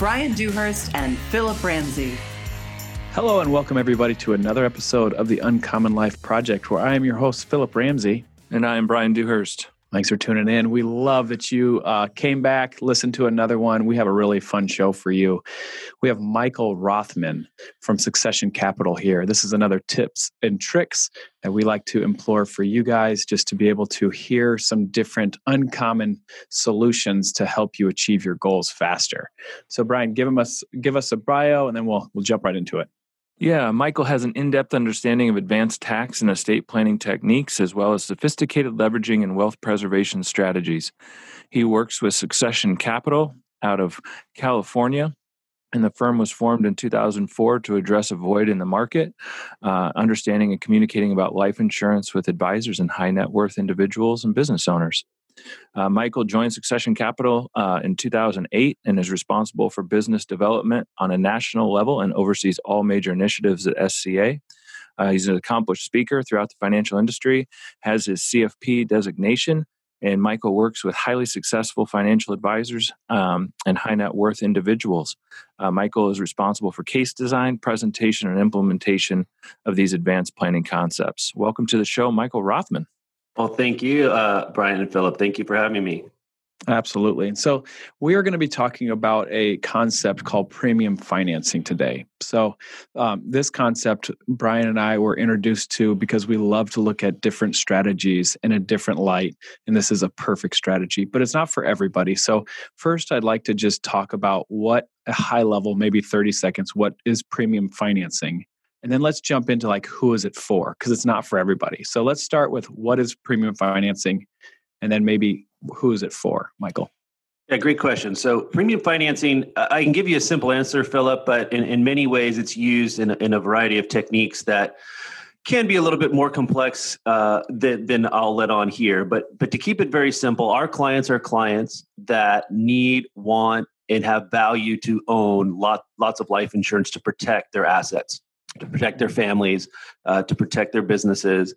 Brian Dewhurst and Philip Ramsey. Hello, and welcome everybody to another episode of the Uncommon Life Project, where I am your host, Philip Ramsey. And I am Brian Dewhurst. Thanks for tuning in. We love that you uh, came back, listened to another one. We have a really fun show for you. We have Michael Rothman from Succession Capital here. This is another tips and tricks that we like to implore for you guys just to be able to hear some different uncommon solutions to help you achieve your goals faster. So, Brian, give us give us a bio, and then we'll we'll jump right into it. Yeah, Michael has an in depth understanding of advanced tax and estate planning techniques, as well as sophisticated leveraging and wealth preservation strategies. He works with Succession Capital out of California, and the firm was formed in 2004 to address a void in the market, uh, understanding and communicating about life insurance with advisors and high net worth individuals and business owners. Uh, Michael joined Succession Capital uh, in 2008 and is responsible for business development on a national level and oversees all major initiatives at SCA. Uh, he's an accomplished speaker throughout the financial industry, has his CFP designation, and Michael works with highly successful financial advisors um, and high net worth individuals. Uh, Michael is responsible for case design, presentation, and implementation of these advanced planning concepts. Welcome to the show, Michael Rothman. Well, thank you, uh, Brian and Philip. Thank you for having me. Absolutely. So we are going to be talking about a concept called premium financing today. So, um, this concept, Brian and I were introduced to because we love to look at different strategies in a different light. And this is a perfect strategy, but it's not for everybody. So, first, I'd like to just talk about what a high level, maybe 30 seconds, what is premium financing? And then let's jump into like who is it for? Because it's not for everybody. So let's start with what is premium financing and then maybe who is it for, Michael? Yeah, great question. So, premium financing, I can give you a simple answer, Philip, but in, in many ways it's used in, in a variety of techniques that can be a little bit more complex uh, than, than I'll let on here. But, but to keep it very simple, our clients are clients that need, want, and have value to own lot, lots of life insurance to protect their assets to protect their families, uh, to protect their businesses.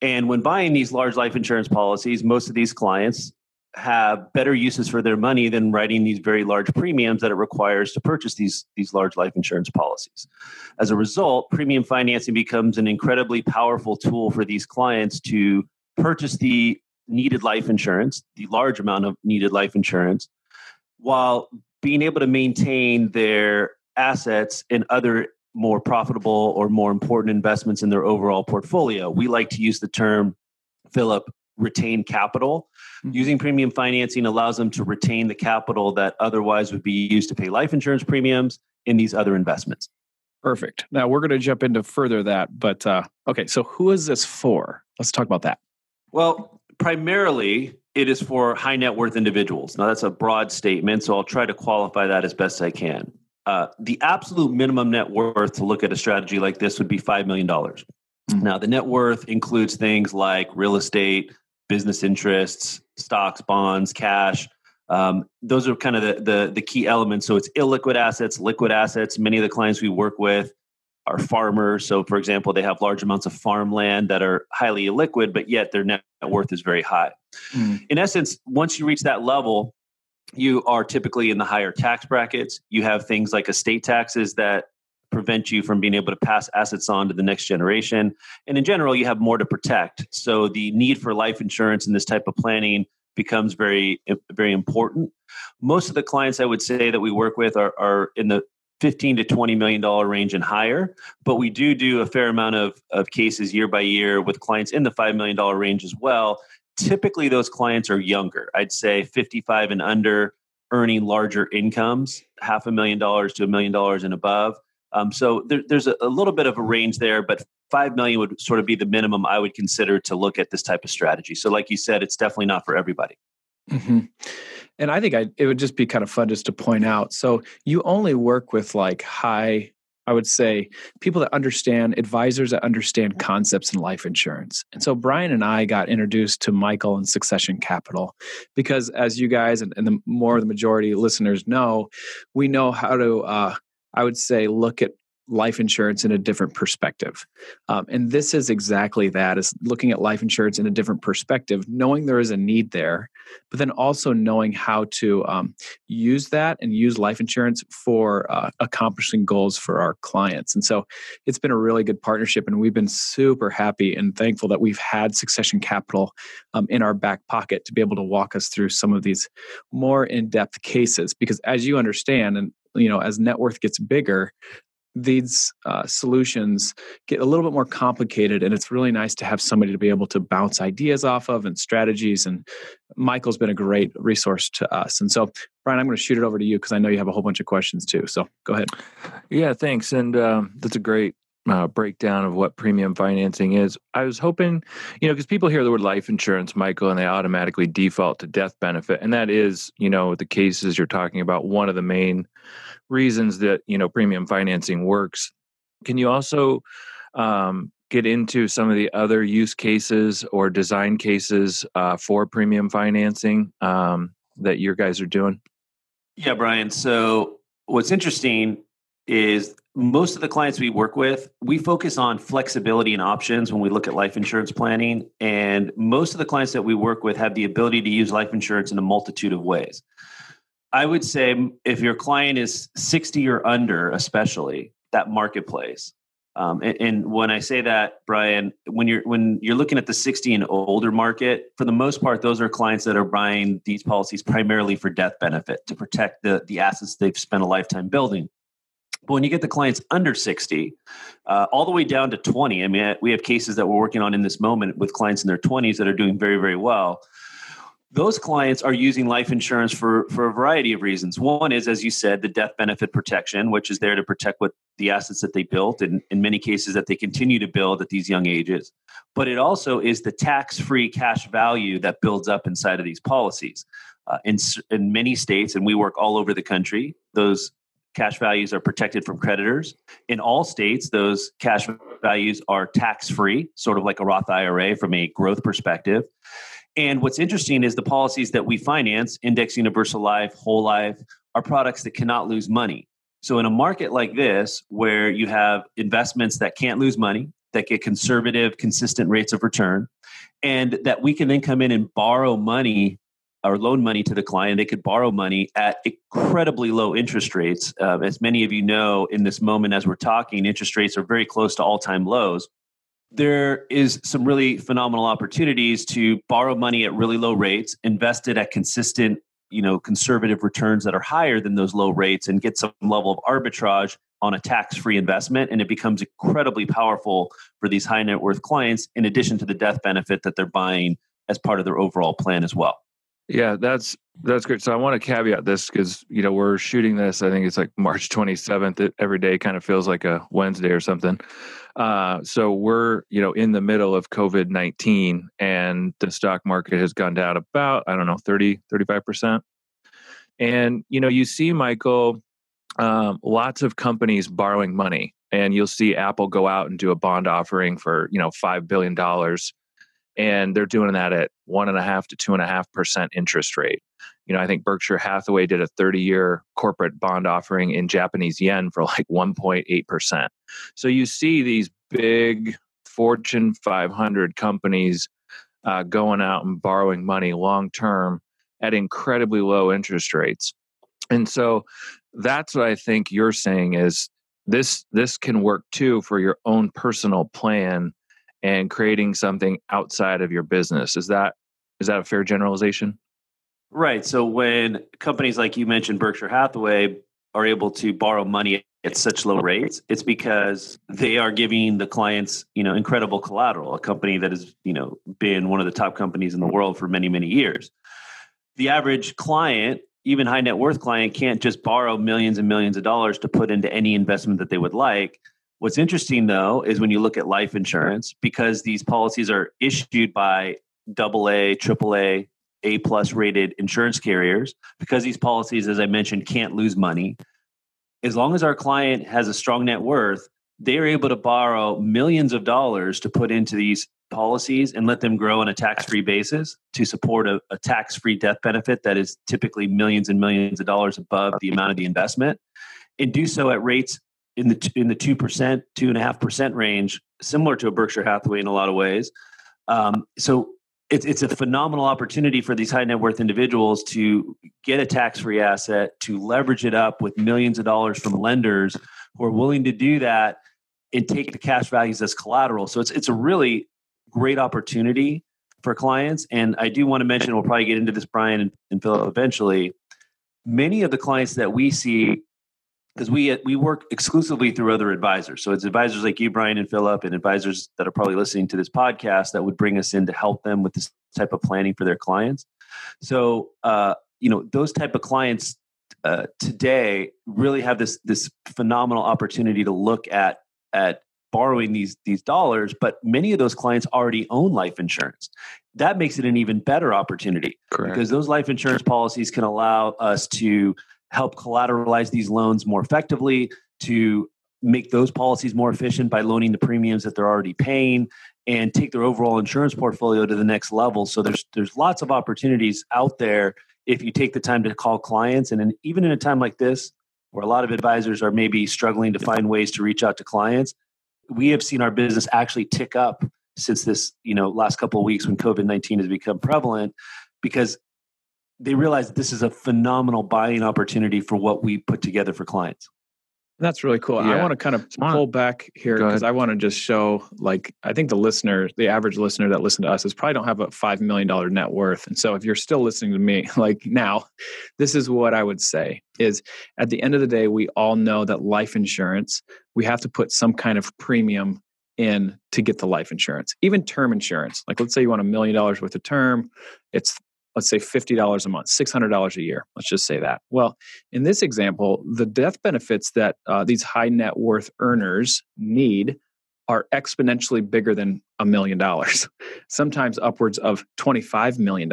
And when buying these large life insurance policies, most of these clients have better uses for their money than writing these very large premiums that it requires to purchase these, these large life insurance policies. As a result, premium financing becomes an incredibly powerful tool for these clients to purchase the needed life insurance, the large amount of needed life insurance, while being able to maintain their assets in other more profitable or more important investments in their overall portfolio. We like to use the term, Philip, retain capital. Mm-hmm. Using premium financing allows them to retain the capital that otherwise would be used to pay life insurance premiums in these other investments. Perfect. Now we're going to jump into further that, but uh, okay. So who is this for? Let's talk about that. Well, primarily it is for high net worth individuals. Now that's a broad statement, so I'll try to qualify that as best I can. Uh, the absolute minimum net worth to look at a strategy like this would be $5 million. Mm-hmm. Now, the net worth includes things like real estate, business interests, stocks, bonds, cash. Um, those are kind of the, the, the key elements. So it's illiquid assets, liquid assets. Many of the clients we work with are farmers. So, for example, they have large amounts of farmland that are highly illiquid, but yet their net worth is very high. Mm. In essence, once you reach that level, you are typically in the higher tax brackets. You have things like estate taxes that prevent you from being able to pass assets on to the next generation. And in general, you have more to protect. So the need for life insurance and this type of planning becomes very, very important. Most of the clients I would say that we work with are, are in the 15 to 20 million dollar range and higher but we do do a fair amount of, of cases year by year with clients in the 5 million dollar range as well typically those clients are younger. I'd say 55 and under, earning larger incomes, half a million dollars to a million dollars and above. Um, so there, there's a, a, little bit of a range there, but five million would sort of be the minimum I would consider to look at this type of strategy. So, like you said, it's definitely not for everybody. Mm-hmm. And I think I, it would just be kind of fun just to point out. So you only work with like high I would say people that understand, advisors that understand concepts in life insurance. And so Brian and I got introduced to Michael and Succession Capital because, as you guys and, and the more the majority listeners know, we know how to, uh, I would say, look at life insurance in a different perspective. Um, and this is exactly that is looking at life insurance in a different perspective, knowing there is a need there, but then also knowing how to um, use that and use life insurance for uh, accomplishing goals for our clients. And so it's been a really good partnership, and we've been super happy and thankful that we've had Succession Capital um, in our back pocket to be able to walk us through some of these more in-depth cases. Because as you understand, and you know as net worth gets bigger these uh, solutions get a little bit more complicated and it's really nice to have somebody to be able to bounce ideas off of and strategies and michael's been a great resource to us. And so brian i'm going to shoot it over to you because i know you have a whole bunch of questions too so go ahead. Yeah thanks and um, that's a great uh, breakdown of what premium financing is. I was hoping, you know, because people hear the word life insurance, Michael, and they automatically default to death benefit. And that is, you know, the cases you're talking about, one of the main reasons that you know premium financing works. Can you also um, get into some of the other use cases or design cases uh, for premium financing um, that your guys are doing? Yeah, Brian. So what's interesting is most of the clients we work with, we focus on flexibility and options when we look at life insurance planning. And most of the clients that we work with have the ability to use life insurance in a multitude of ways. I would say if your client is 60 or under, especially that marketplace. Um, and, and, when I say that, Brian, when you're when you're looking at the 60 and older market, for the most part, those are clients that are buying these policies primarily for death benefit to protect the the assets they've spent a lifetime building. But when you get the clients under 60, uh, all the way down to 20, I mean, we have cases that we're working on in this moment with clients in their 20s that are doing very, very well. Those clients are using life insurance for for a variety of reasons. One is as you said the death benefit protection which is there to protect what the assets that they built and in many cases that they continue to build at these young ages. But it also is the tax free cash value that builds up inside of these policies. Uh, in, in many states and we work all over the country those cash values are protected from creditors in all states those cash values are tax free sort of like a roth ira from a growth perspective and what's interesting is the policies that we finance, Index Universal Life, Whole Life, are products that cannot lose money. So in a market like this, where you have investments that can't lose money, that get conservative, consistent rates of return, and that we can then come in and borrow money or loan money to the client. They could borrow money at incredibly low interest rates. Uh, as many of you know, in this moment as we're talking, interest rates are very close to all time lows there is some really phenomenal opportunities to borrow money at really low rates, invest it at consistent, you know, conservative returns that are higher than those low rates and get some level of arbitrage on a tax-free investment and it becomes incredibly powerful for these high net worth clients in addition to the death benefit that they're buying as part of their overall plan as well. Yeah, that's that's great. So I want to caveat this because you know we're shooting this. I think it's like March 27th. Every day kind of feels like a Wednesday or something. Uh, so we're you know in the middle of COVID 19, and the stock market has gone down about I don't know 30 35 percent. And you know you see Michael, um, lots of companies borrowing money, and you'll see Apple go out and do a bond offering for you know five billion dollars and they're doing that at one and a half to two and a half percent interest rate. You know, I think Berkshire Hathaway did a 30 year corporate bond offering in Japanese yen for like 1.8%. So you see these big Fortune 500 companies uh, going out and borrowing money long term at incredibly low interest rates. And so that's what I think you're saying is this this can work too for your own personal plan and creating something outside of your business. Is that is that a fair generalization? Right. So when companies like you mentioned Berkshire Hathaway are able to borrow money at such low rates, it's because they are giving the clients, you know, incredible collateral, a company that has, you know, been one of the top companies in the world for many, many years. The average client, even high net worth client, can't just borrow millions and millions of dollars to put into any investment that they would like What's interesting though is when you look at life insurance, because these policies are issued by AA, AAA A plus rated insurance carriers because these policies, as I mentioned, can't lose money. As long as our client has a strong net worth, they are able to borrow millions of dollars to put into these policies and let them grow on a tax free basis to support a, a tax free death benefit that is typically millions and millions of dollars above the amount of the investment and do so at rates in the in the two percent, two and a half percent range, similar to a Berkshire Hathaway in a lot of ways. Um, so it's it's a phenomenal opportunity for these high net worth individuals to get a tax free asset, to leverage it up with millions of dollars from lenders who are willing to do that and take the cash values as collateral. So it's it's a really great opportunity for clients. And I do want to mention, we'll probably get into this, Brian and, and Philip, eventually. Many of the clients that we see because we we work exclusively through other advisors. So it's advisors like you, Brian and Philip, and advisors that are probably listening to this podcast that would bring us in to help them with this type of planning for their clients. So uh, you know those type of clients uh, today really have this this phenomenal opportunity to look at at borrowing these these dollars but many of those clients already own life insurance that makes it an even better opportunity Correct. because those life insurance policies can allow us to help collateralize these loans more effectively, to make those policies more efficient by loaning the premiums that they're already paying and take their overall insurance portfolio to the next level. So there's there's lots of opportunities out there if you take the time to call clients and in, even in a time like this where a lot of advisors are maybe struggling to find ways to reach out to clients, we have seen our business actually tick up since this, you know, last couple of weeks when COVID-19 has become prevalent because they realize that this is a phenomenal buying opportunity for what we put together for clients. That's really cool. I want to kind of pull back here because. I want to just show, like, I think the listener, the average listener that listened to us, is probably don't have a five million dollar net worth. And so, if you're still listening to me, like now, this is what I would say: is at the end of the day, we all know that life insurance, we have to put some kind of premium in to get the life insurance, even term insurance. Like, let's say you want a million dollars worth of term, it's let's say $50 a month, $600 a year. Let's just say that. Well, in this example, the death benefits that uh, these high net worth earners need are exponentially bigger than a million dollars, sometimes upwards of $25 million.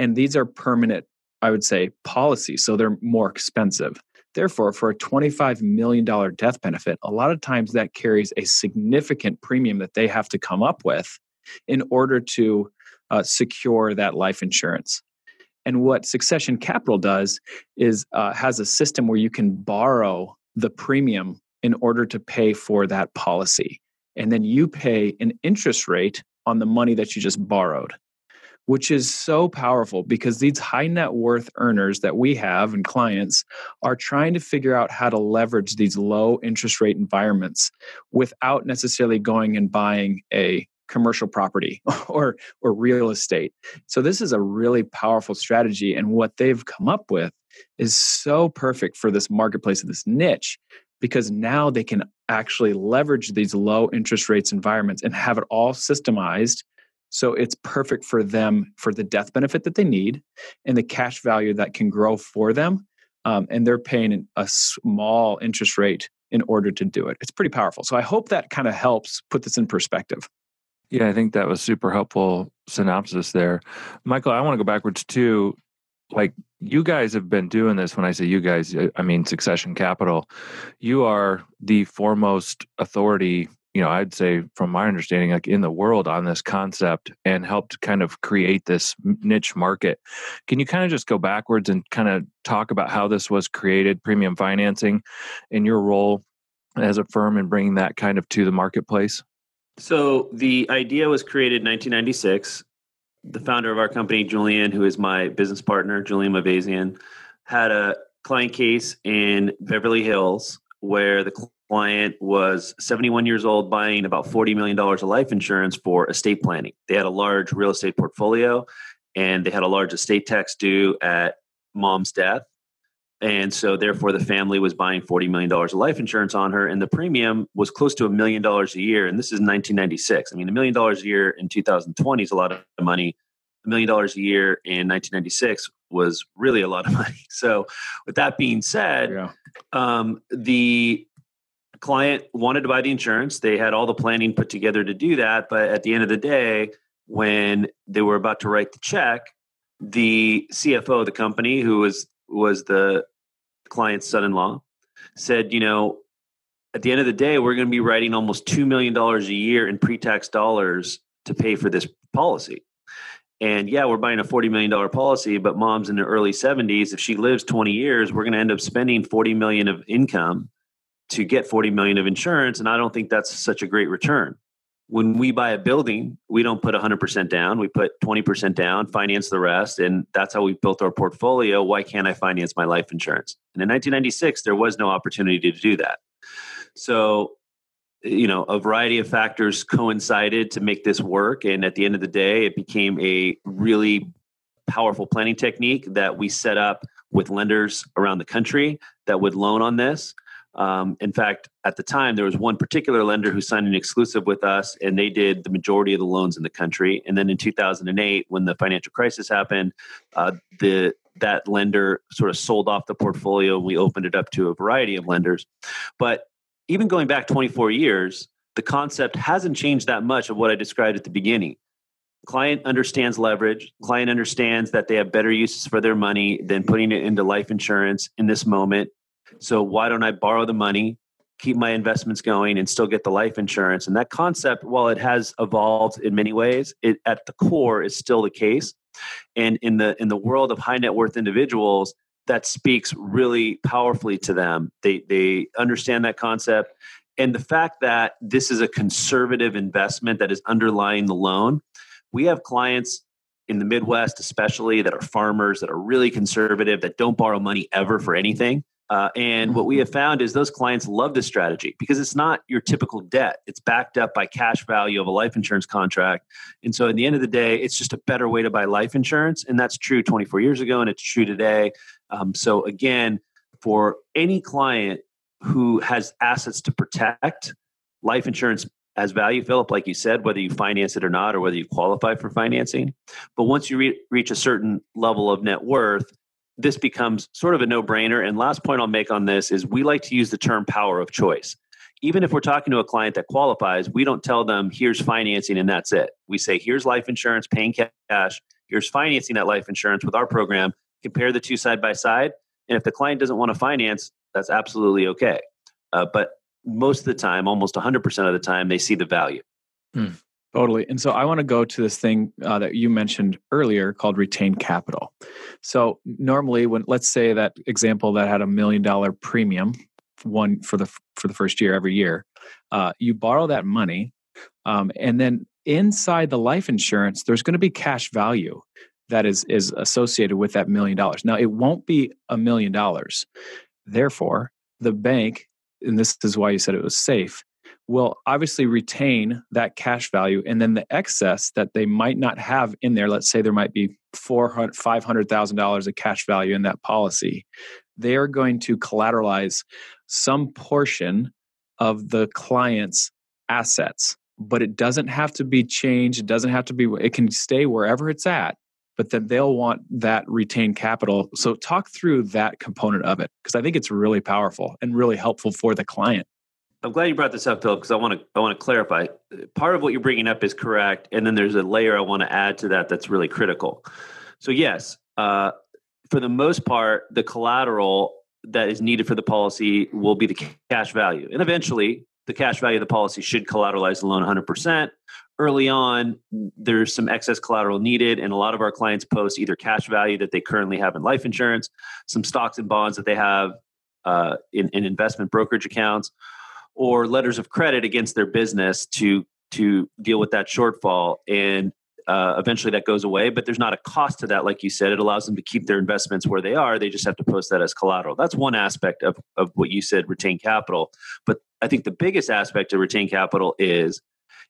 And these are permanent, I would say, policies. So they're more expensive. Therefore, for a $25 million death benefit, a lot of times that carries a significant premium that they have to come up with in order to uh, secure that life insurance. And what Succession Capital does is uh, has a system where you can borrow the premium in order to pay for that policy. And then you pay an interest rate on the money that you just borrowed, which is so powerful because these high net worth earners that we have and clients are trying to figure out how to leverage these low interest rate environments without necessarily going and buying a commercial property or or real estate. So this is a really powerful strategy and what they've come up with is so perfect for this marketplace this niche because now they can actually leverage these low interest rates environments and have it all systemized so it's perfect for them for the death benefit that they need and the cash value that can grow for them um, and they're paying a small interest rate in order to do it. It's pretty powerful. So i hope that kind of helps put this in perspective Yeah, I think that was super helpful synopsis there. Michael, I want to go backwards too. Like you guys have been doing this when I say you guys, I mean Succession Capital. You are the foremost authority, you know, I'd say from my understanding like in the world on this concept and helped kind of create this niche market. Can you kind of just go backwards and kind of talk about how this was created, premium financing and your role as a firm in bringing that kind of to the marketplace? So the idea was created in 1996. The founder of our company, Julian, who is my business partner, Julian Movsesian, had a client case in Beverly Hills where the client was 71 years old buying about $40 million of life insurance for estate planning. They had a large real estate portfolio and they had a large estate tax due at mom's death. And so, therefore, the family was buying $40 million of life insurance on her, and the premium was close to a million dollars a year. And this is 1996. I mean, a million dollars a year in 2020 is a lot of money. A million dollars a year in 1996 was really a lot of money. So, with that being said, yeah um, the client wanted to buy the insurance. They had all the planning put together to do that. But at the end of the day, when they were about to write the check, the CFO of the company, who was was the client's son-in-law, said, you know, at the end of the day, we're going to be writing almost two million dollars a year in pre-tax dollars to pay for this policy. And yeah, we're buying a $40 million policy, but mom's in the early 70s. If she lives 20 years, we're going to end up spending 40 million of income to get 40 million of insurance. And I don't think that's such a great return. When we buy a building, we don't put 100% down. We put 20% down, finance the rest. And that's how we built our portfolio. Why can't I finance my life insurance? And in 1996, there was no opportunity to do that. So you know a variety of factors coincided to make this work and at the end of the day it became a really powerful planning technique that we set up with lenders around the country that would loan on this um, in fact at the time there was one particular lender who signed an exclusive with us and they did the majority of the loans in the country and then in 2008 when the financial crisis happened uh, the that lender sort of sold off the portfolio we opened it up to a variety of lenders but even going back 24 years, the concept hasn't changed that much of what I described at the beginning. Client understands leverage. Client understands that they have better uses for their money than putting it into life insurance in this moment. So why don't I borrow the money, keep my investments going, and still get the life insurance? And that concept, while it has evolved in many ways, it at the core is still the case. And in the in the world of high net worth individuals, that speaks really powerfully to them. They they understand that concept and the fact that this is a conservative investment that is underlying the loan. We have clients in the Midwest, especially that are farmers that are really conservative that don't borrow money ever for anything. Uh, and what we have found is those clients love this strategy because it's not your typical debt. It's backed up by cash value of a life insurance contract. And so, at the end of the day, it's just a better way to buy life insurance. And that's true 24 years ago, and it's true today. Um, so, again, for any client who has assets to protect, life insurance has value, Philip, like you said, whether you finance it or not, or whether you qualify for financing. But once you re- reach a certain level of net worth, this becomes sort of a no brainer. And last point I'll make on this is we like to use the term power of choice. Even if we're talking to a client that qualifies, we don't tell them, here's financing and that's it. We say, here's life insurance, paying cash, here's financing that life insurance with our program. Compare the two side by side. And if the client doesn't want to finance, that's absolutely okay. Uh, but most of the time, almost 100% of the time, they see the value. Hmm. Totally. And so I want to go to this thing uh, that you mentioned earlier called retained capital. So normally when let's say that example that had a million dollar premium one for the for the first year every year, uh, you borrow that money um, and then inside the life insurance there's going to be cash value that is is associated with that million dollars. Now it won't be a million dollars. Therefore, the bank and this is why you said it was safe will obviously retain that cash value and then the excess that they might not have in there. Let's say there might be $500000 of cash value in that policy. They are going to collateralize some portion of the client's assets but it doesn't have to be changed. It doesn't have to be it can stay wherever it's at but then they'll want that retained capital. So talk through that component of it because i think it's really powerful and really helpful for the client I'm glad you brought this up, Phil, because I want to I want to clarify. Part of what you're bringing up is correct, and then there's a layer I want to add to that that's really critical. So yes, uh, for the most part, the collateral that is needed for the policy will be the cash value, and eventually, the cash value of the policy should collateralize the loan 100%. Early on, there's some excess collateral needed, and a lot of our clients post either cash value that they currently have in life insurance, some stocks and bonds that they have uh, in, in investment brokerage accounts or letters of credit against their business to to deal with that shortfall. And uh, eventually that goes away but there's not a cost to that like you said. It allows them to keep their investments where they are. They just have to post that as collateral. That's one aspect of, of what you said retain capital. But i think the biggest aspect of retain capital is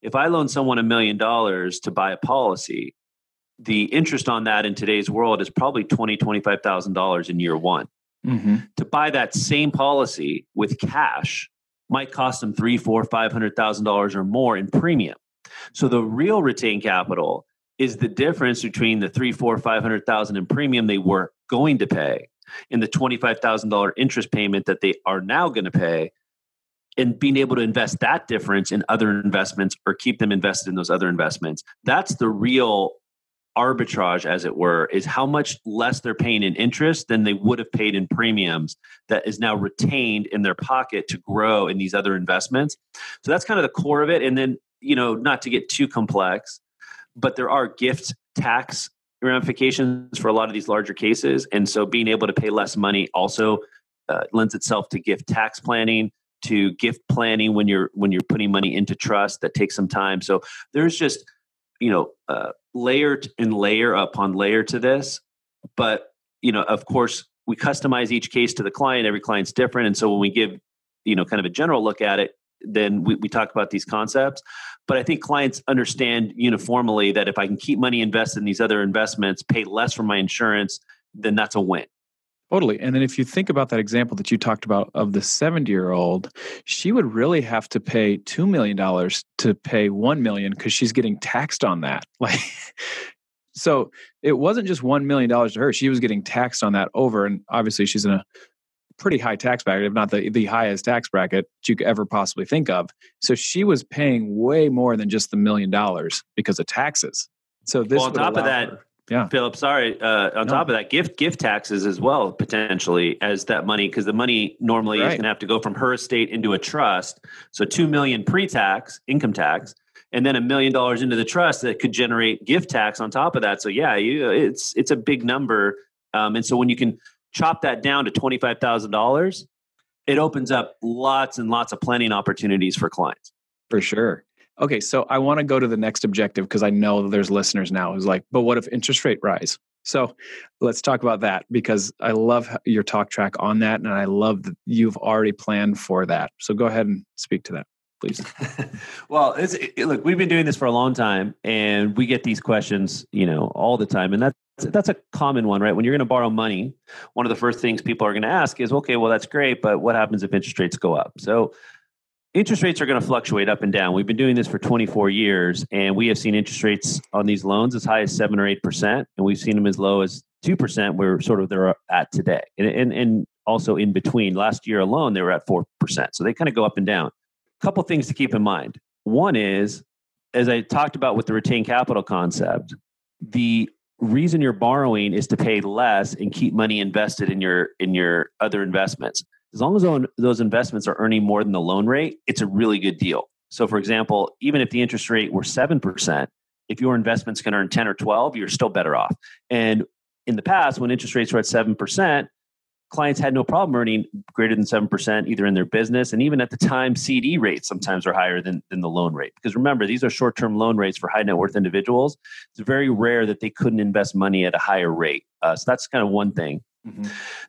if i loan someone a million dollars to buy a policy the interest on that in today's world is probably twenty twenty five thousand dollars in year one. Mm-hmm. to buy that same policy with cash might cost them three, four, five hundred thousand dollars or more in premium. So the real retained capital is the difference between the three, four, five hundred thousand in premium they were going to pay and the twenty-five thousand dollar interest payment that they are now going to pay, and being able to invest that difference in other investments or keep them invested in those other investments. That's the real arbitrage, as it were, is how much less they're paying in interest than they would have paid in premiums that is now retained in their pocket to grow in these other investments. So that's kind of the core of it. And then, you know, not to get too complex, but there are gift tax ramifications for a lot of these larger cases. And so being able to pay less money also uh, lends itself to gift tax planning to gift planning when you're when you're putting money into trust that takes some time so there's just you know uh, layer and layer upon layer to this. But you know of course we customize each case to the client. Every client's different. And so when we give you know kind of a general look at it then we, we talk about these concepts. But i think clients understand uniformly that if i can keep money invested in these other investments pay less for my insurance then that's a win Totally. And then if you think about that example that you talked about of the 70 year old, she would really have to pay $2 million to pay 1 million because she's getting taxed on that. Like, so it wasn't just $1 million to her. She was getting taxed on that over. And obviously she's in a pretty high tax bracket, if not the, the highest tax bracket you could ever possibly think of. So she was paying way more than just the million dollars because of taxes. So this well, on top of that, her, yeah. Philip sorry uh, on no. top of that gift gift taxes as well potentially as that money because the money normally right. is going to have to go from her estate into a trust. So 2 million pre-tax income tax and then a million dollars into the trust that could generate gift tax on top of that. So yeah you, it's it's a big number. Um, and so when you can chop that down to $25000 it opens up lots and lots of planning opportunities for clients. For sure Okay, so I want to go to the next objective because I know there's listeners now who's like, but what if interest rate rise? So let's talk about that because I love your talk track on that, and I love that you've already planned for that. So go ahead and speak to that, please. well, it, look, we've been doing this for a long time, and we get these questions, you know, all the time, and that's that's a common one, right? When you're going to borrow money, one of the first things people are going to ask is, okay, well, that's great, but what happens if interest rates go up? So interest rates are going to fluctuate up and down. We've been doing this for 24 years, and we have seen interest rates on these loans as high as seven or eight percent, and we've seen them as low as two percent. Where sort of they're at today, and, and and also in between. Last year alone, they were at four percent. So they kind of go up and down. A couple things to keep in mind. One is, as I talked about with the retained capital concept, the reason you're borrowing is to pay less and keep money invested in your in your other investments as long as those investments are earning more than the loan rate, it's a really good deal. So, for example, even if the interest rate were 7%, if your investments can earn 10 or 12, you're still better off. And in the past, when interest rates were at 7%, clients had no problem earning greater than 7% either in their business and even at the time cd rates sometimes are higher than, than the loan rate because remember these are short-term loan rates for high net worth individuals it's very rare that they couldn't invest money at a higher rate uh, so that's kind of one thing Mm-hmm.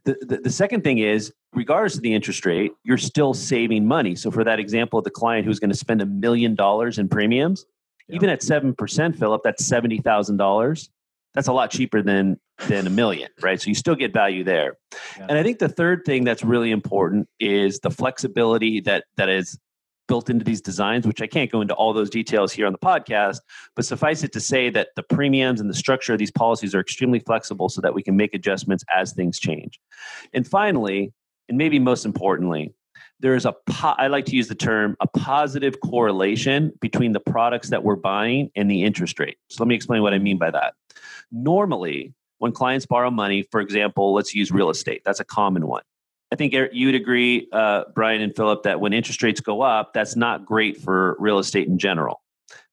The, the, the, second thing is, regardless of the interest rate, you're still saving money. So, for that example of the client who's going to spend a million dollars in premiums, yeah. even at 7%, Philip, that's $70,000. That's a lot cheaper than, than a million, right? So, you still get value there. Yeah. And I think the third thing that's really important is the flexibility that, that is built into these designs, which I can't go into all those details here on the podcast, but suffice it to say that the premiums and the structure of these policies are extremely flexible so that we can make adjustments as things change. And finally, and maybe most importantly, there is a po- I like to use the term a positive correlation between the products that we're buying and the interest rate. So let me explain what I mean by that. Normally, when clients borrow money, for example, let's use real estate. That's a common one. I think you'd agree, uh, Brian and Philip, that when interest rates go up, that's not great for real estate in general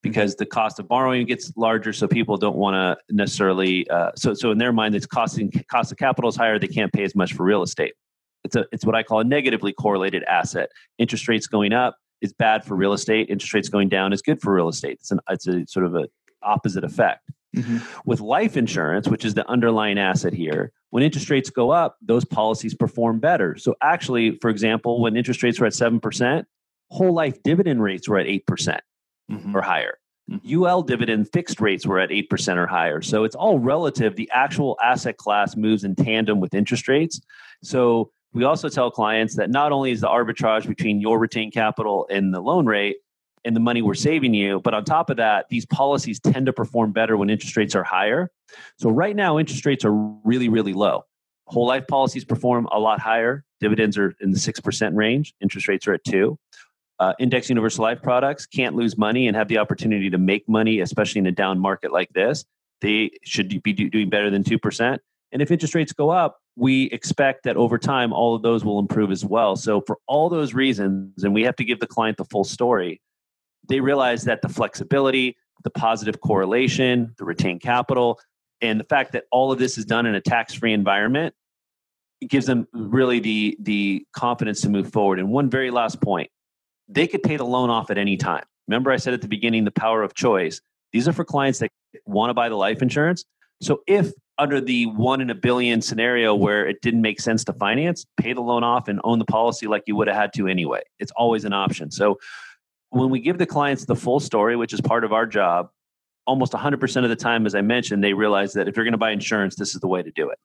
because the cost of borrowing gets larger. So people don't want to necessarily. Uh, so so in their mind, it's costing cost of capital is higher. They can't pay as much for real estate. It's a it's what I call a negatively correlated asset. Interest rates going up is bad for real estate. Interest rates going down is good for real estate. It's an it's a sort of a opposite effect. Mm-hmm. With life insurance, which is the underlying asset here, when interest rates go up, those policies perform better. So, actually, for example, when interest rates were at 7%, whole life dividend rates were at 8% mm-hmm. or higher. Mm-hmm. UL dividend fixed rates were at 8% or higher. So, it's all relative. The actual asset class moves in tandem with interest rates. So, we also tell clients that not only is the arbitrage between your retained capital and the loan rate, and the money we're saving you. But on top of that, these policies tend to perform better when interest rates are higher. So right now, interest rates are really, really low. Whole life policies perform a lot higher. Dividends are in the 6% range. Interest rates are at 2 uh, Index universal life products can't lose money and have the opportunity to make money, especially in a down market like this. they should be doing better than 2%. And if interest rates go up, we expect that over time, all of those will improve as well. So, for all those reasons, and we have to give the client the full story, they realize that the flexibility, the positive correlation, the retained capital, and the fact that all of this is done in a tax free environment gives them really the, the confidence to move forward. And one very last point they could pay the loan off at any time. Remember, I said at the beginning the power of choice. These are for clients that want to buy the life insurance. So if under the one in a billion scenario where it didn't make sense to finance, pay the loan off and own the policy like you would have had to anyway. It's always an option. So when we give the clients the full story, which is part of our job, almost 100% of the time, as I mentioned, they realize that if you're going to buy insurance, this is the way to do it.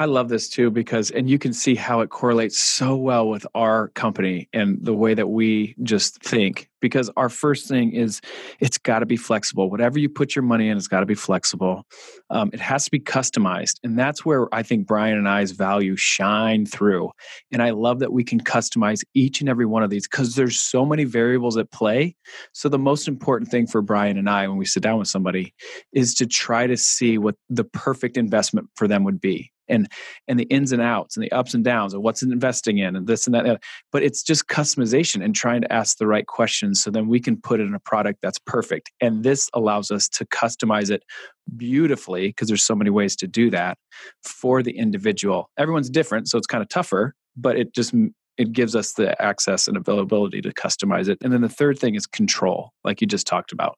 I love this too because, and you can see how it correlates so well with our company and the way that we just think. Because our first thing is it's got to be flexible. Whatever you put your money in, it's got to be flexible. Um, it has to be customized. And that's where I think Brian and I's value shine through. And I love that we can customize each and every one of these because there's so many variables at play. So the most important thing for Brian and I when we sit down with somebody is to try to see what the perfect investment for them would be and and the ins and outs and the ups and downs of what's investing in and this and that but it's just customization and trying to ask the right questions so then we can put it in a product that's perfect and this allows us to customize it beautifully because there's so many ways to do that for the individual everyone's different so it's kind of tougher but it just it gives us the access and availability to customize it. And then the third thing is control, like you just talked about.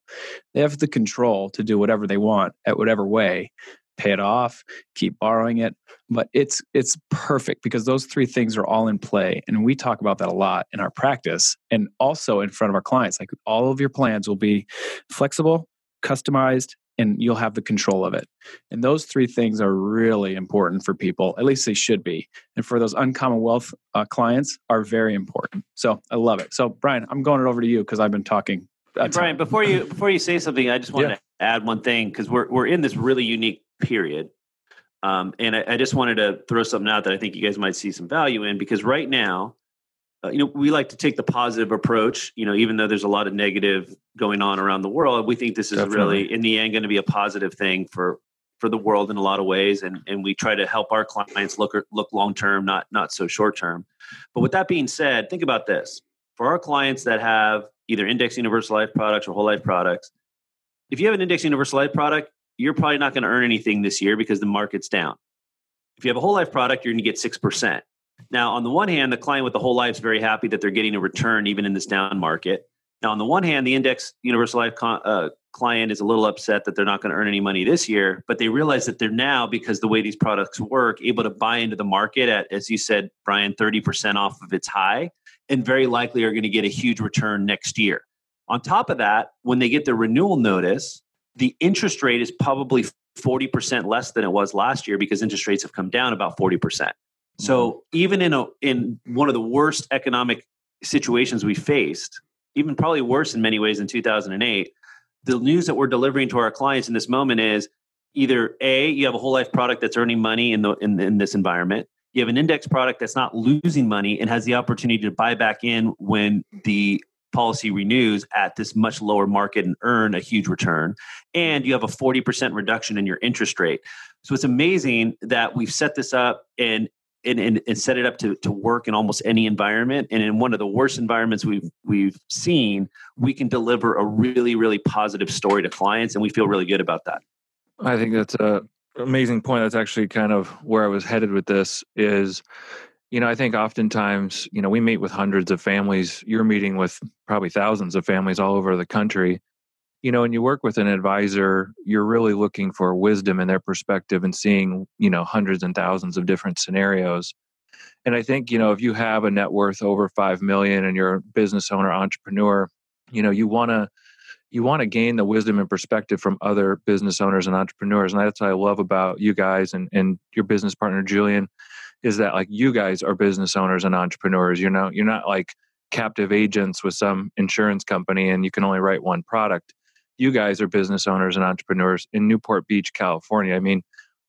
They have the control to do whatever they want at whatever way pay it off, keep borrowing it. But it's it's perfect because those three things are all in play. And we talk about that a lot in our practice and also in front of our clients. Like all of your plans will be flexible, customized, and you'll have the control of it. And those three things are really important for people. At least they should be. And for those uncommon wealth uh, clients are very important. So I love it. So Brian, I'm going it over to you because I've been talking. Brian, before you before you say something, I just want yeah. to add one thing because we're we're in this really unique period. Um, and I, I, just wanted to throw something out that I think you guys might see some value in because right now, uh, you know, we like to take the positive approach. You know, even though there's a lot of negative going on around the world, we think this is Definitely. really, in the end, going to be a positive thing for for the world in a lot of ways. And and we try to help our clients look look long term, not not so short term. But with that being said, think about this: for our clients that have either index universal life products or whole life products, if you have an index universal life product, you're probably not going to earn anything this year because the market's down. If you have a whole life product, you're going to get 6%. Now, on the one hand, the client with the whole life is very happy that they're getting a return even in this down market. Now, on the one hand, the index universal life con- uh, client is a little upset that they're not going to earn any money this year, but they realize that they're now, because the way these products work, able to buy into the market at, as you said, Brian, 30% off of its high, and very likely are going to get a huge return next year. On top of that, when they get the renewal notice, the interest rate is probably 40% less than it was last year because interest rates have come down about 40%. So mm-hmm. even in a in one of the worst economic situations we faced, even probably worse in many ways in 2008, the news that we're delivering to our clients in this moment is either a you have a whole life product that's earning money in the in, in this environment you have an index product that's not losing money and has the opportunity to buy back in when the policy renews at this much lower market and earn a huge return. And you have a 40% reduction in your interest rate. So it's amazing that we've set this up and and, and, and, set it up to, to work in almost any environment. And in one of the worst environments we've we've seen, we can deliver a really, really positive story to clients, and we feel really good about that. I think that's a amazing point. That's actually kind of where I was headed with this. Is you know, I think oftentimes, you know, we meet with hundreds of families. You're meeting with probably thousands of families all over the country. You know, and you work with an advisor, you're really looking for wisdom in their perspective and seeing, you know, hundreds and thousands of different scenarios. And I think, you know, if you have a net worth over 5 million and you're a business owner, entrepreneur, you know, you want to you want to gain the wisdom and perspective from other business owners and entrepreneurs. And that's what I love about you guys and, and your business partner, Julian is that like you guys are business owners and entrepreneurs. You know, you're not like captive agents with some insurance company and you can only write one product. You guys are business owners and entrepreneurs in Newport Beach, California. I mean,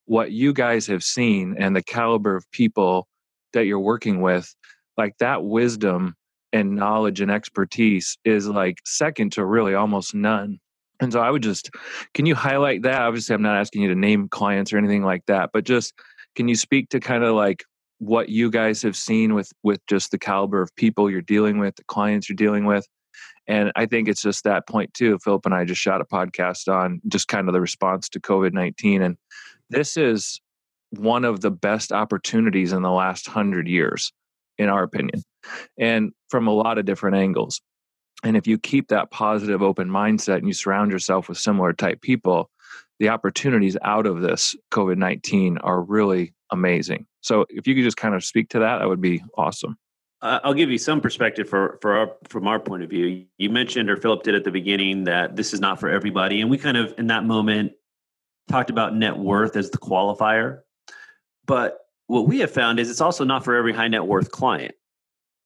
what you guys have seen and the caliber of people that you're working with, like that wisdom and knowledge and expertise is like second to really almost none And so I would just, can you highlight that? Obviously, I'm not asking you to name clients or anything like that, but just can you speak to kind of like what you guys have seen with with just the caliber of people you're dealing with, the clients you're dealing with? And I think it's just that point too. Philip and I just shot a podcast on just kind of the response to COVID 19. And this is one of the best opportunities in the last hundred years, in our opinion, and from a lot of different angles. And if you keep that positive, open mindset and you surround yourself with similar type people, the opportunities out of this COVID 19 are really amazing. So if you could just kind of speak to that, that would be awesome. I'll give you some perspective for, for our, from our point of view. You mentioned, or Philip did at the beginning, that this is not for everybody. And we kind of, in that moment, talked about net worth as the qualifier. But what we have found is it's also not for every high net worth client.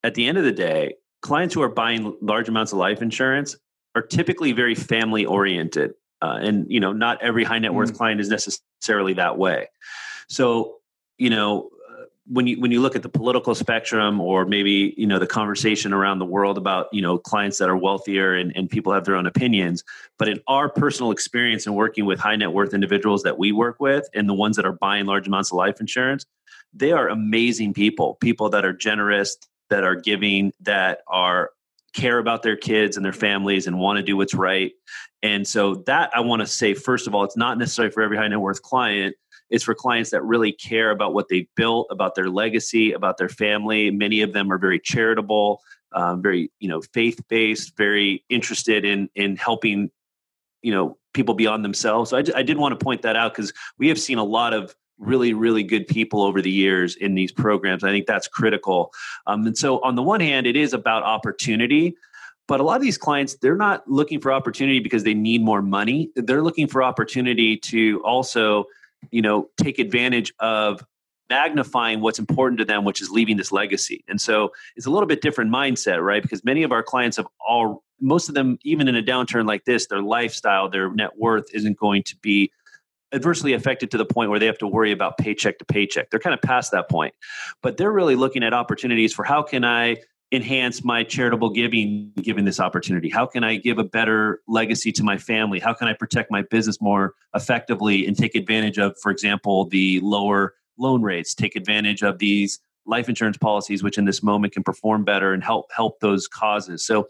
At the end of the day, clients who are buying large amounts of life insurance are typically very family oriented. Uh, and you know, not every high net worth mm. client is necessarily that way. So, you know, when you when you look at the political spectrum or maybe you know the conversation around the world about you know clients that are wealthier and, and people have their own opinions but in our personal experience in working with high net worth individuals that we work with and the ones that are buying large amounts of life insurance they are amazing people people that are generous that are giving that are care about their kids and their families and want to do what's right and so that i want to say first of all it's not necessarily for every high net worth client it's for clients that really care about what they've built, about their legacy, about their family. Many of them are very charitable, um, very you know faith based, very interested in in helping you know people beyond themselves. So I, I did want to point that out because we have seen a lot of really really good people over the years in these programs. I think that's critical. Um, and so on the one hand it is about opportunity but a lot of these clients they're not looking for opportunity because they need more money. They're looking for opportunity to also you know take advantage of magnifying what's important to them which is leaving this legacy. And so it's a little bit different mindset right? Because many of our clients have all most of them even in a downturn like this their lifestyle their net worth isn't going to be adversely affected to the point where they have to worry about paycheck to paycheck they're kind of past that point but they're really looking at opportunities for how can i enhance my charitable giving given this opportunity? How can I give a better legacy to my family? How can I protect my business more effectively and take advantage of, for example, the lower loan rates, take advantage of these life insurance policies, which in this moment can perform better and help help those causes. So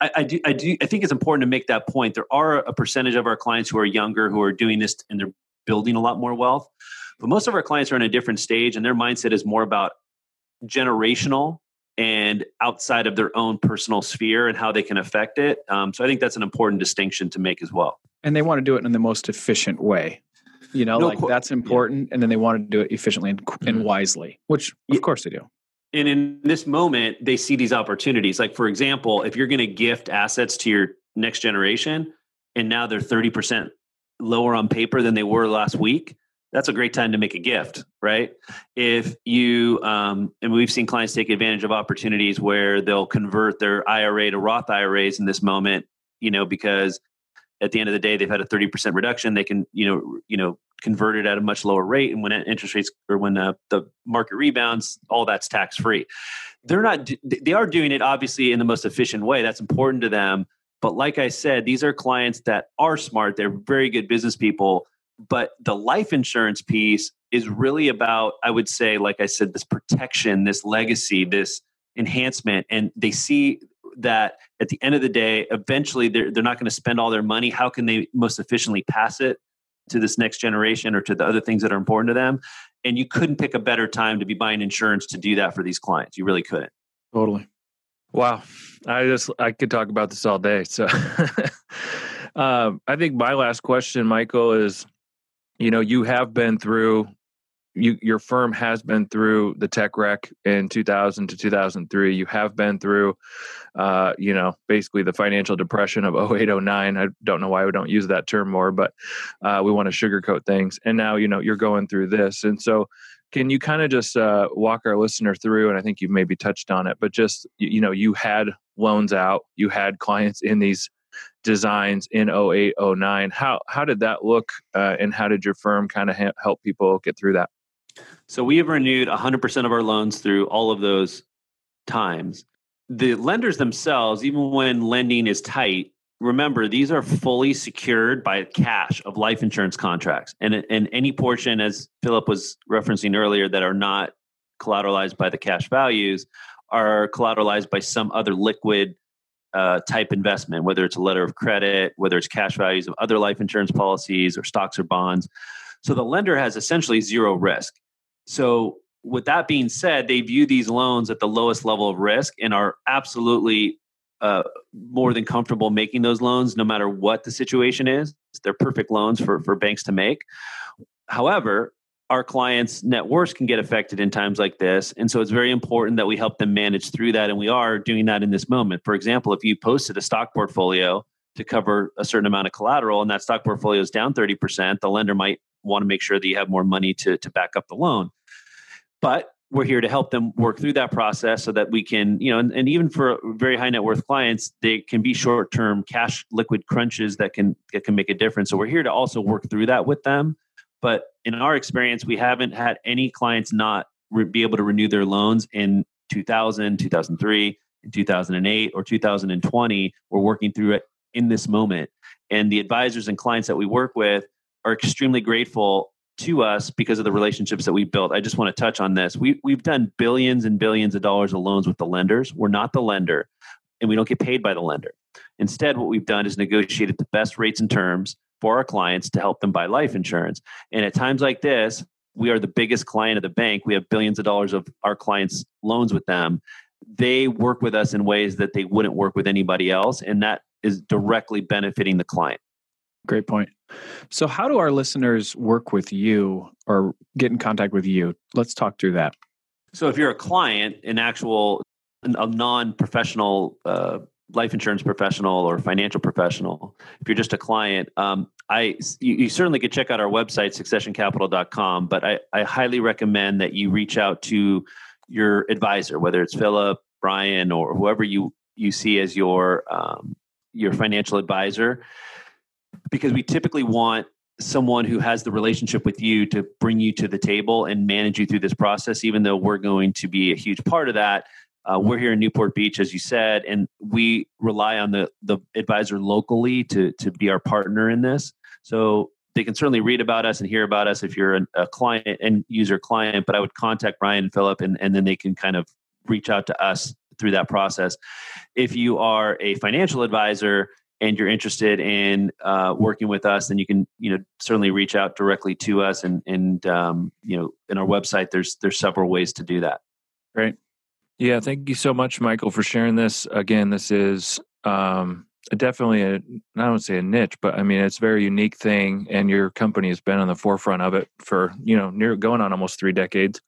I, I do I do I think it's important to make that point. There are a percentage of our clients who are younger who are doing this and they're building a lot more wealth. But most of our clients are in a different stage and their mindset is more about generational and outside of their own personal sphere and how they can affect it. Um, so I think that's an important distinction to make as well. And they want to do it in the most efficient way. You know, no, like that's important. Yeah. And then they want to do it efficiently and, and mm-hmm. wisely, which of yeah. course they do. And in this moment, they see these opportunities. Like, for example, if you're going to gift assets to your next generation and now they're 30% lower on paper than they were last week, that's a great time to make a gift, right? If you, um, and we've seen clients take advantage of opportunities where they'll convert their IRA to Roth IRAs in this moment, you know, because at the end of the day, they've had a 30% reduction. They can, you know, you know, convert it at a much lower rate. And when interest rates or when the, the market rebounds, all that's tax free. They're not, they are doing it obviously in the most efficient way. That's important to them. But like I said, these are clients that are smart. They're very good business people but the life insurance piece is really about, I would say, like I said, this protection, this legacy, this enhancement. And they see that at the end of the day, eventually they're, they're not going to spend all their money. How can they most efficiently pass it to this next generation or to the other things that are important to them? And you couldn't pick a better time to be buying insurance to do that for these clients. You really couldn't. Totally. Wow. I just, I could talk about this all day. So um, I think my last question, Michael, is you know you have been through you, your firm has been through the tech wreck in 2000 to 2003 you have been through uh, you know basically the financial depression of 0809 i don't know why we don't use that term more but uh, we want to sugarcoat things. And now you know you're going through this. And so can you kind of just uh, walk our listener through and i think you've maybe touched on it but just you know you had loans out you had clients in these designs in 08 09 how how did that look uh, and how did your firm kind of ha- help people get through that so we have renewed 100% of our loans through all of those times. The lenders themselves even when lending is tight remember these are fully secured by cash of life insurance contracts. And and any portion as philip was referencing earlier that are not collateralized by the cash values are collateralized by some other liquid uh, type investment whether it's a letter of credit whether it's cash values of other life insurance policies or stocks or bonds. So the lender has essentially zero risk so with that being said they view these loans at the lowest level of risk and are absolutely uh, more than comfortable making those loans no matter what the situation is. They're perfect loans for, for banks to make. However, our clients' net worth can get affected in times like this. And so it's very important that we help them manage through that. And we are doing that in this moment. For example, if you posted a stock portfolio to cover a certain amount of collateral and that stock portfolio is down 30%, the lender might want to make sure that you have more money to, to back up the loan. But we're here to help them work through that process so that we can, you know, and, and even for very high net worth clients, they can be short term cash liquid crunches that can that can make a difference. So we're here to also work through that with them. But in our experience, we haven't had any clients not re- be able to renew their loans in 2000, 2003, in 2008, or 2020. We're working through it in this moment. And the advisors and clients that we work with are extremely grateful to us because of the relationships that we've built. I just want to touch on this. We, we've done billions and billions of dollars of loans with the lenders. We're not the lender, and we don't get paid by the lender. Instead, what we've done is negotiated the best rates and terms for our clients to help them buy life insurance. And at times like this, we are the biggest client of the bank. We have billions of dollars of our clients' loans with them. They work with us in ways that they wouldn't work with anybody else. And that is directly benefiting the client. Great point. So, how do our listeners work with you or get in contact with you? Let's talk through that. So, if you're a client, an actual, a non professional uh, life insurance professional or financial professional, if you're just a client, um, I you, you, certainly could check out our website, successioncapital.com, but I, I highly recommend that you reach out to your advisor, whether it's Philip, Brian, or whoever you, you see as your um, your financial advisor because we typically want someone who has the relationship with you to bring you to the table and manage you through this process even though we're going to be a huge part of that. Uh, we're here in newport beach as you said and we rely on the the advisor locally to to be our partner in this. So they can certainly read about us and hear about us if you're a, a client and user client but i would contact brian and philip and, and then they can kind of reach out to us through that process. If you are a financial advisor and you're interested in uh, working with us, then you can you know certainly reach out directly to us and and um, you know in our website there's there's several ways to do that. Great. Yeah, thank you so much, Michael, for sharing this. Again, this is um, definitely a I don't say a niche, but I mean it's a very unique thing, and your company has been on the forefront of it for you know near going on almost three decades,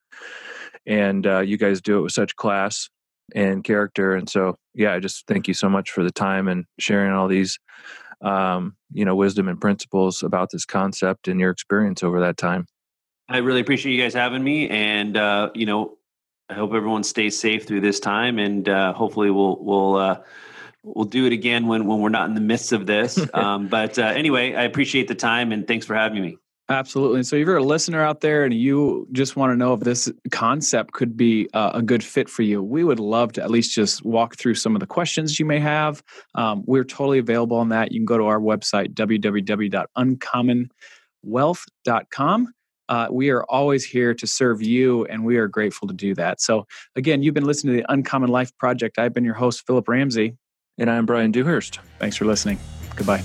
and uh, you guys do it with such class and character. And so, yeah, I just thank you so much for the time and sharing all these, um, you know, wisdom and principles about this concept and your experience over that time. I really appreciate you guys having me, and uh, you know, I hope everyone stays safe through this time, and uh, hopefully, we'll we'll uh, we'll do it again when when we're not in the midst of this. um, but uh, anyway, I appreciate the time, and thanks for having me. Absolutely. So, if you're a listener out there and you just want to know if this concept could be uh, a good fit for you, we would love to at least just walk through some of the questions you may have. Um, we're totally available on that. You can go to our website, www.uncommonwealth.com. Uh, we are always here to serve you, and we are grateful to do that. So, again, you've been listening to the Uncommon Life Project. I've been your host, Philip Ramsey. And I'm Brian Dewhurst. Thanks for listening. Goodbye.